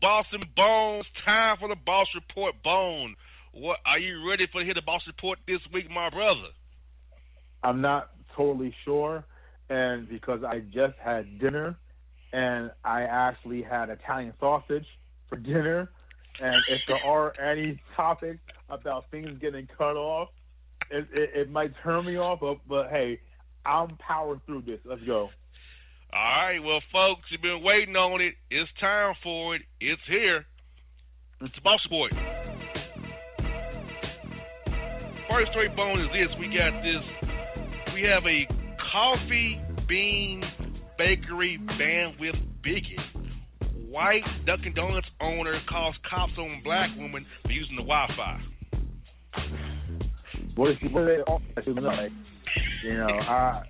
Boston Bones. Time for the Boss Report Bone. What are you ready for to hear the Boss Report this week, my brother? I'm not totally sure, and because I just had dinner, and I actually had Italian sausage for dinner, and if there are any topics about things getting cut off, it, it, it might turn me off. But, but hey, I'm powering through this. Let's go. All right, well, folks, you've been waiting on it. It's time for it. It's here. It's Boss Report. First story bone is this: we got this. We have a coffee bean bakery banned with bigot. White Dunkin' Donuts owner calls cops on black woman for using the Wi-Fi. What is what are they all You know, I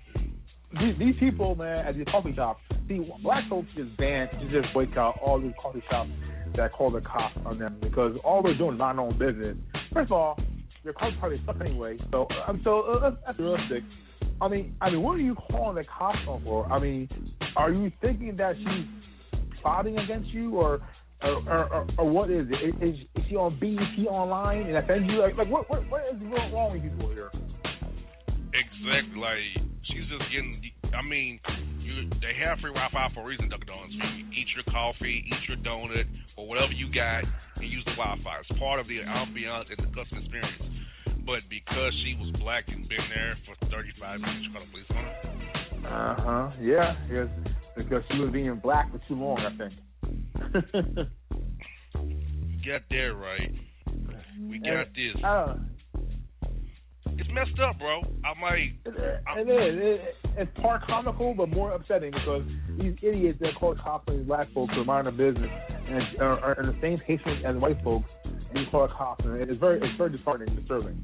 these, people, man, at these coffee shops, see, black folks just to just boycott all these coffee shops that call the cops on them because all they're doing is not own business. First of all, your cops probably suck anyway. So, um, so uh, let's, that's realistic. I mean, I mean, what are you calling the cops on for? I mean, are you thinking that she's plotting against you, or or, or, or what is it? Is, is she on BET online and offend you? Like, like what, what what is wrong with people here? Exactly. Like she's just getting. I mean, you they have free Wi-Fi for a reason, Dunkin' Donuts. You eat your coffee, eat your donut, or whatever you got, and use the Wi-Fi. It's part of the ambiance and the customer experience. but because she was black and been there for 35 minutes, you called the police on her. Uh huh. Yeah. Because because she was being black for too long, I think. Got that right. We got this. Uh, It's messed up, bro. I might. it, it is. It, it's part comical, but more upsetting because these idiots that call cops on black folks are minding business and uh, are, are in the same patient as white folks, and call cops, and it's very, it's very disheartening, and disturbing.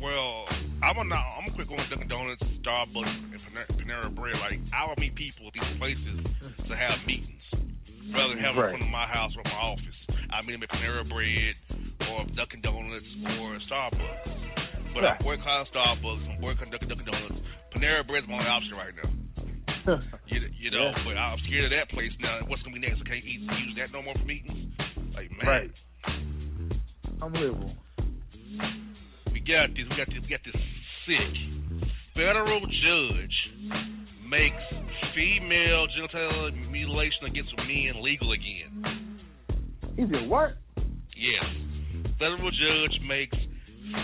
Well, I'm gonna I'm gonna quit going to Dunkin' Donuts, Starbucks, and Panera- Bread. Like I will meet people at these places to have meetings, rather than have them Right. come to my house or my office. I meet them at Panera Bread or Dunkin' Donuts or Starbucks. But. I'm boycotting Starbucks. I'm boycotting Dunkin' Dunkin' Donuts. Panera Bread's my only option right now. You, you know, Yeah. but I'm scared of that place now. What's gonna be next? I can't eat, use that no more for meetings. Like man, right. Unbelievable. we got this. We got this. We got this sick federal judge makes female genital mutilation against men legal again. Is it what? Yeah. federal judge makes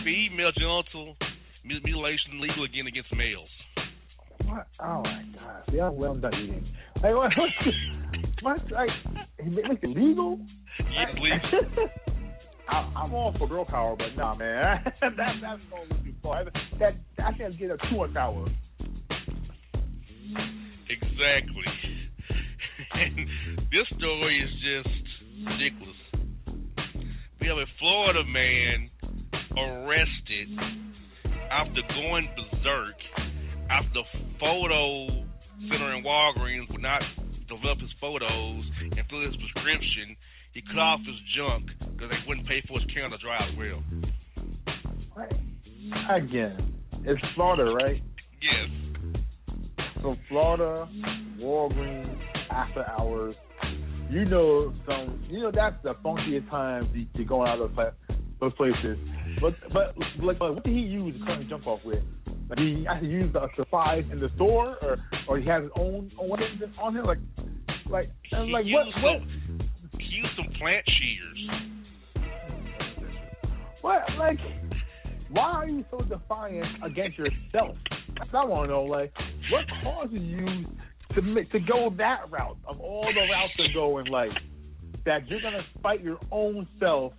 female genital mutilation legal again against males. What? Oh my God! See, I'm well done eating. Like what? What? Like, he make it legal? Yes, legal. I, I'm all for girl power, but nah, man. that that's going too far. That I can't get a too much power. Exactly. And this story is just ridiculous. We have a Florida man arrested after going berserk after photo center in Walgreens would not develop his photos and fill his prescription. He cut off his junk because they wouldn't pay for his Canada Dry as well. Again, it's Florida, right? Yes. So Florida, Walgreens, after hours. You know, some. You know that's the funkiest times to, you're going out of those places. But but like, but what did he use to junk off with? Like he actually used the supplies in the store, or or he has his own own on him. Like like and He like what some, he used some plant shears. what like why are you so defiant against yourself? That's what I want to know. Like what causes you to make, to go that route of all the routes to go in life? That you're gonna fight your own self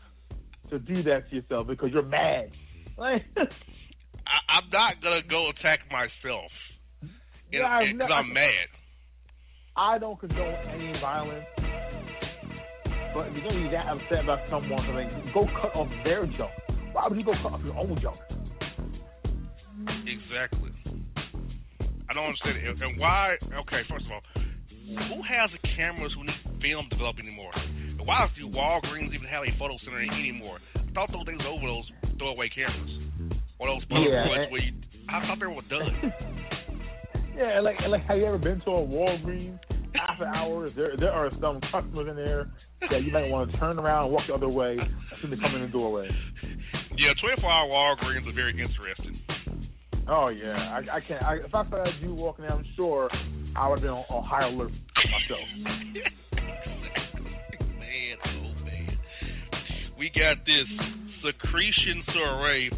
to do that to yourself because you're mad. Like I, I'm not gonna go attack myself because Yeah, I've ne- I'm mad. I don't condone any violence. But if you're gonna be that upset about someone, then go cut off their junk. Why would you go cut off your own junk? Exactly. I don't understand it. And why? Okay, first of all, who has the cameras who need film developed anymore? Why do Walgreens even have a photo center anymore? I thought those things were over those throwaway cameras or those Polaroids Yeah, and- eh. where you, I thought they were done. Yeah, like like have you ever been to a Walgreens after hours? There there are some customers in there that you might want to turn around and walk the other way as soon as they come in the doorway. yeah, 24 hour Walgreens are very interesting. Oh yeah, I, I can't. I, if I saw you walking there, I'm sure I would have been on, on high alert myself. We got this secretion soiree.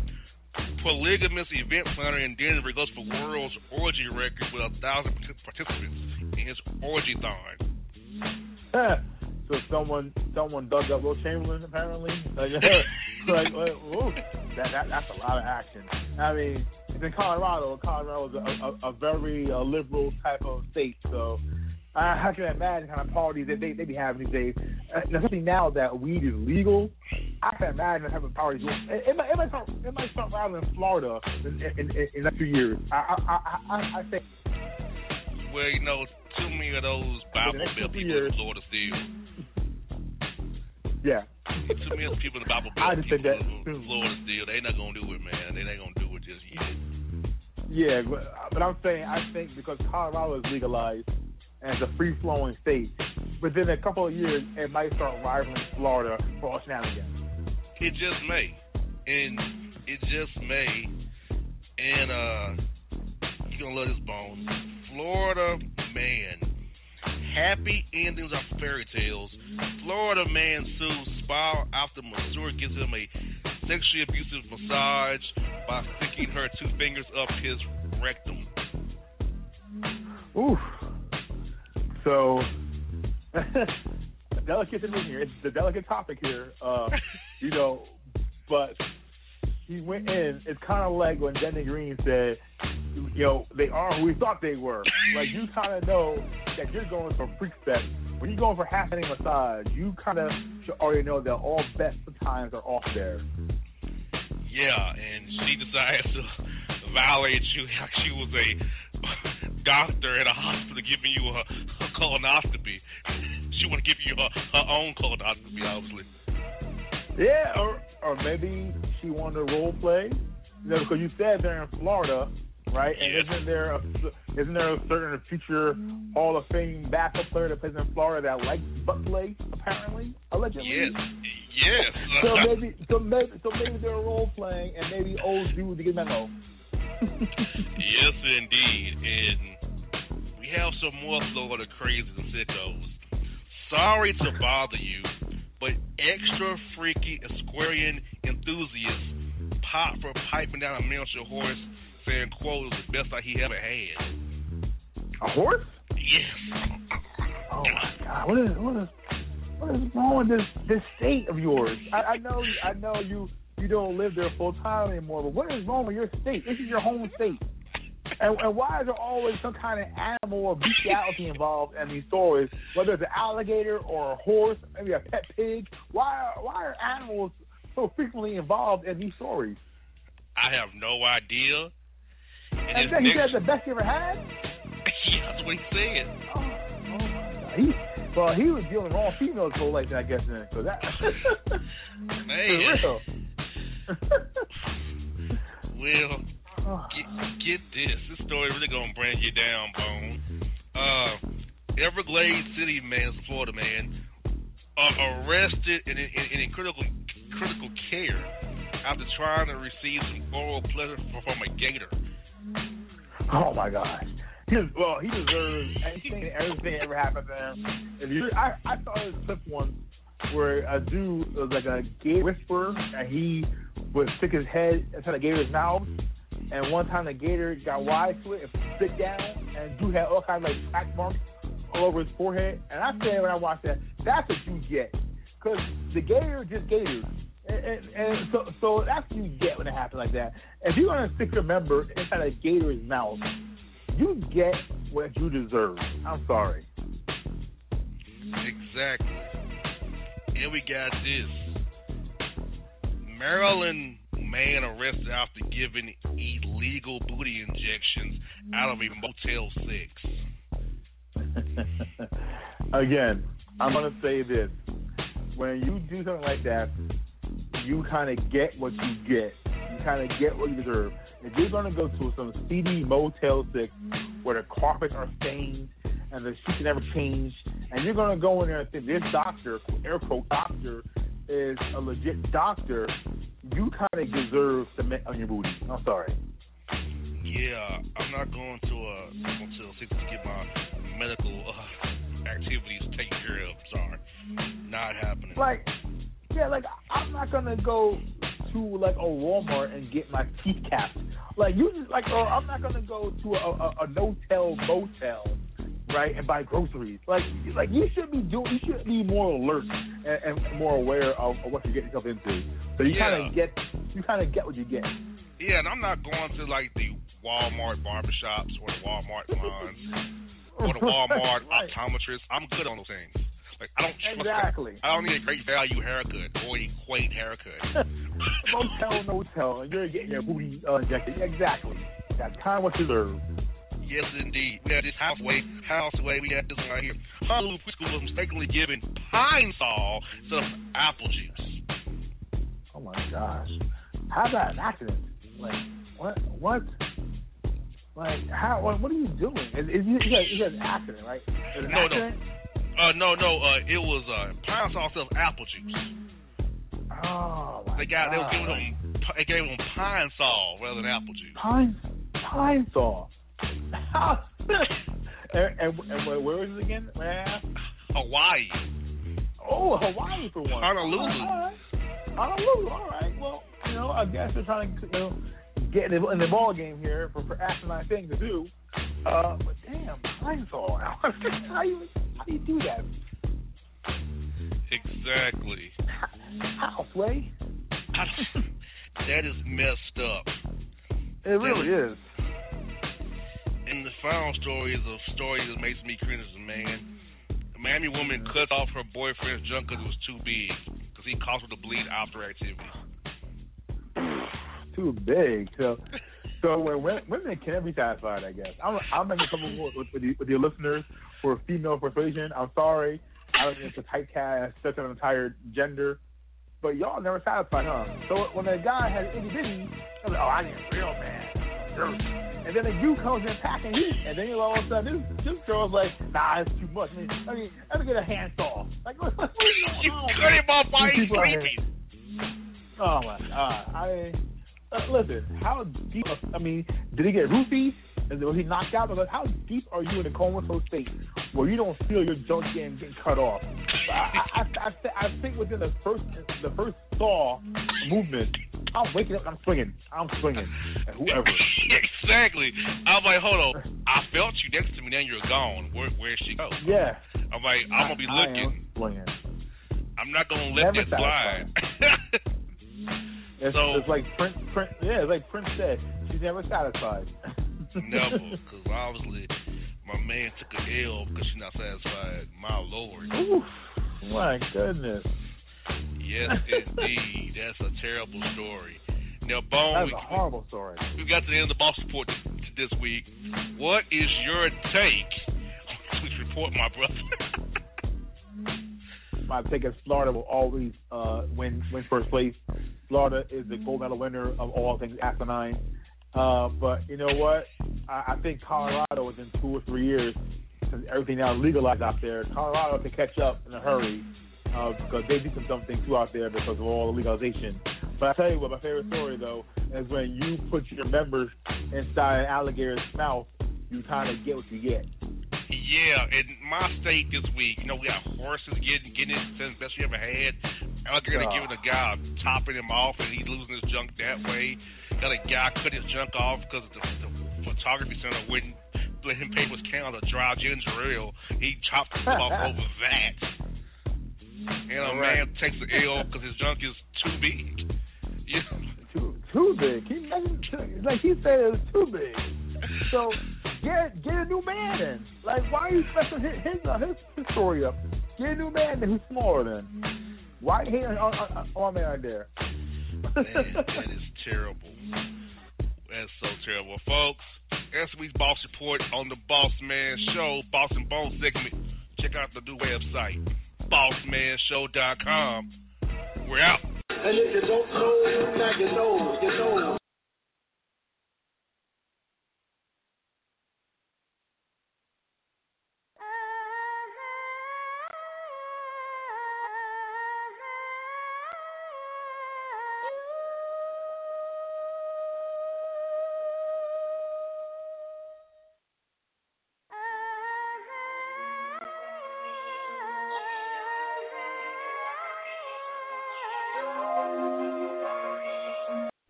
Polygamous event planner in Denver goes for world's orgy record with a thousand participants in his orgy thon. so someone someone dug up Wilt Chamberlain apparently. Like, ooh, that, that that's a lot of action. I mean, it's in Colorado. Colorado is a, a, a very uh, liberal type of state, so I, I can imagine kind of parties that they, they be having these days. Uh, especially now that weed is legal, I can imagine having parties. It, it, might, it might start it might start in Florida in, in, in, in a few years. I I I, I, I think. Well, you know, too many of those Bible Belt people years- in Florida still. Yeah. Too many people in the Bible I just people that in Florida still. They not gonna do it, man. They ain't gonna do it just yet. Yeah, but, but I'm saying I think because Colorado is legalized it's a free flowing state, within a couple of years it might start rivaling Florida for all shenanigans. It just may, and it just may, and uh, you gonna love this bone. Florida man, happy endings are fairy tales. Florida man sues spa after Missouri gives him a sexually abusive massage by sticking her two fingers up his rectum. Oof. So, delicate thing here. It's the delicate topic here. Uh, you know, but he went in. It's kind of like when Denny Green said, you know, they are who we thought they were. Like you kind of know that you're going for freak fest. When you're going for half an massage, you kind of should already know that all best times are off there. Yeah, and she decided to violate you like she was a doctor at a hospital giving you a colonoscopy. She want to give you her, her own colonoscopy, obviously. Yeah, or or maybe she wanted to role play. You know, because you said they're in Florida, right? And Yes. isn't there a, isn't there a certain future Hall of Fame basketball player that plays in Florida that likes butt play? Apparently, allegedly. Yes, yes. So maybe, so maybe, so maybe they're role playing, and maybe old dude to get memo. yes, indeed. And we have some more Florida crazies and sickos. Sorry to bother you, but extra freaky Aquarian enthusiast pop for piping down a miniature horse, saying, "quote was the best sight he ever had." A horse? Yes. Oh my God! What is what is what is wrong with this this state of yours? I, I know I know you you don't live there full time anymore, but what is wrong with your state? This is your home state. And, and why is there always some kind of animal or bestiality involved in these stories? Whether it's an alligator or a horse, maybe a pet pig. Why are, why are animals so frequently involved in these stories? I have no idea. And And then he said the best you ever had. yeah, that's what he said. Oh, oh my God. He, well, he was dealing with wrong females whole life, I guess. Then, so that Hey. for real. Well. Get, get this. This story really gonna bring you down, Bone. Uh, Everglades City man, Florida man, uh, arrested and in, in, in critical critical care after trying to receive some oral pleasure from, a gator. Oh my gosh. Well, he deserves anything everything that ever happened to him. If you, I, I saw this clip once where a dude was like a gator whisperer, and he would stick his head inside a gator's mouth. And one time the gator got wise to it and spit down, and dude had all kinds of like track marks all over his forehead. And I said when I watched that, that's what you get, because the gator just gators. And, and, and so, so that's what you get when it happens like that. If you're gonna stick your member inside a gator's mouth, you get what you deserve. I'm sorry. Exactly. And we got this. Maryland man arrested after giving illegal booty injections out of a Motel 6. Again, I'm gonna say this: when you do something like that, you kind of get what you get. You kind of get what you deserve. If you're gonna go to some seedy Motel Six where the carpets are stained and the sheets never change, and you're gonna go in there and think this doctor, air quote doctor, is a legit doctor, you kind of deserve cement on your booty. I'm sorry. Yeah, I'm not going to uh Motel 6 to get my medical uh, activities taken care of. Sorry. Not happening. like yeah, like I'm not gonna go to like a Walmart and get my teeth capped. Like you just like, or I'm not gonna go to a, a, a no-tell motel, right, and buy groceries. Like, like you should be doing, you should be more alert and, and more aware of, of what you're getting yourself into. So you kind of get, you kind of get what you get. Yeah, and I'm not going to like the Walmart barbershops or the Walmart salons or the Walmart Right. optometrists. I'm good on those things. Like I don't trust Exactly. I don't need a great value haircut or a quaint haircut. motel, motel, and you're getting your booty uh, injected. Exactly. That's time of what you deserve. Yes, indeed. We had this halfway, halfway. We had this one right here. Honolulu preschool was mistakenly given pine sol instead of apple juice. Oh my gosh. How about an accident? Like what what like how what, what are you doing? Is is you guys- you an accident, right? Is an No, no. Uh, no, no. Uh, it was uh, pine sol instead of apple juice. Oh my They got they was giving them they gave them pine sol rather than apple juice. pine pine saw. And, and, and where, was it again? May Hawaii. Oh, Hawaii for one. Honolulu. All right. Honolulu, all right. Well, you know, I guess they're trying to, you know, get in the, in the ball game here for, for asinine thing to do. Uh, but damn, Lysol. how you how do you do that? Exactly. How, Sway? that is messed up. It really is. And the final story is a story that makes me cringe, as a man. A Miami woman cut off her boyfriend's junk because it was too big, because he caused her to bleed after activity. too big. So, so when women can be satisfied, I guess. I'm, I'm making trouble with, with, with, you, with your listeners for female persuasion. I'm sorry. I don't mean to typecast such an entire gender, but y'all never satisfied, huh? So when a guy has itty bitty, I'm like, oh, I need a real man. And then the you comes in packing heat, and then all of a sudden this this girl's like, nah, it's too much. I mean, I mean, let me get a handsaw. Like, what, what's going you on? cut him off he's sleeping. Oh my god! I uh, listen. How deep? I mean, did he get roofied? Was he knocked out? Because how deep are you in a comatose state where you don't feel your junk getting, getting cut off? I, I, I, I think within the first the first saw movement, I'm waking up. I'm swinging. I'm swinging. And whoever. exactly. I'm like, hold on. I felt you next to me. Then you're gone. Where where'd she go? Yeah. I'm like, I'm gonna be looking. I am not gonna let Never this slide. it's, so, it's like Prince, Prince. Yeah, it's like Prince said. She's never satisfied. Never, because obviously my man took an L because she's not satisfied. My lord. Oof, my goodness. Yes, indeed. That's a terrible story. Now, Bone. That's we, a horrible story. We got to the end of the boss report this week. What is your take on this report, my brother? my take is Florida will always uh, win win first place. Florida is the gold medal winner of all things asinine. Uh, but you know what? I, I think Colorado within two or three years, since everything now legalized out there, Colorado can catch up in a hurry uh, because they do some dumb things too out there because of all the legalization. But I tell you what, my favorite story though is when you put your members inside an alligator's mouth, you kind of get what you get. Yeah, in my state this week, you know, we got horses getting getting it the best we ever had. Alligator uh, giving a guy topping him off, and he's losing his junk that way. Got a guy cut his junk off because the, the photography center wouldn't let him pay his Canada Dry ginger ale. He chopped himself off over that. And a right. man takes the L because his junk is too big. Yeah. Too, too big. He like he said it was too big. So get get a new man in. Like why are you messing his his, uh, his, story up? Get a new man in who's smaller than. Why on, on, on, on man there? Man, that is terrible. That's so terrible. Folks, that's week's Boss Report on the Boss Man Show, Boss and Bone segment. Check out the new website, bossmanshow.com. We're out.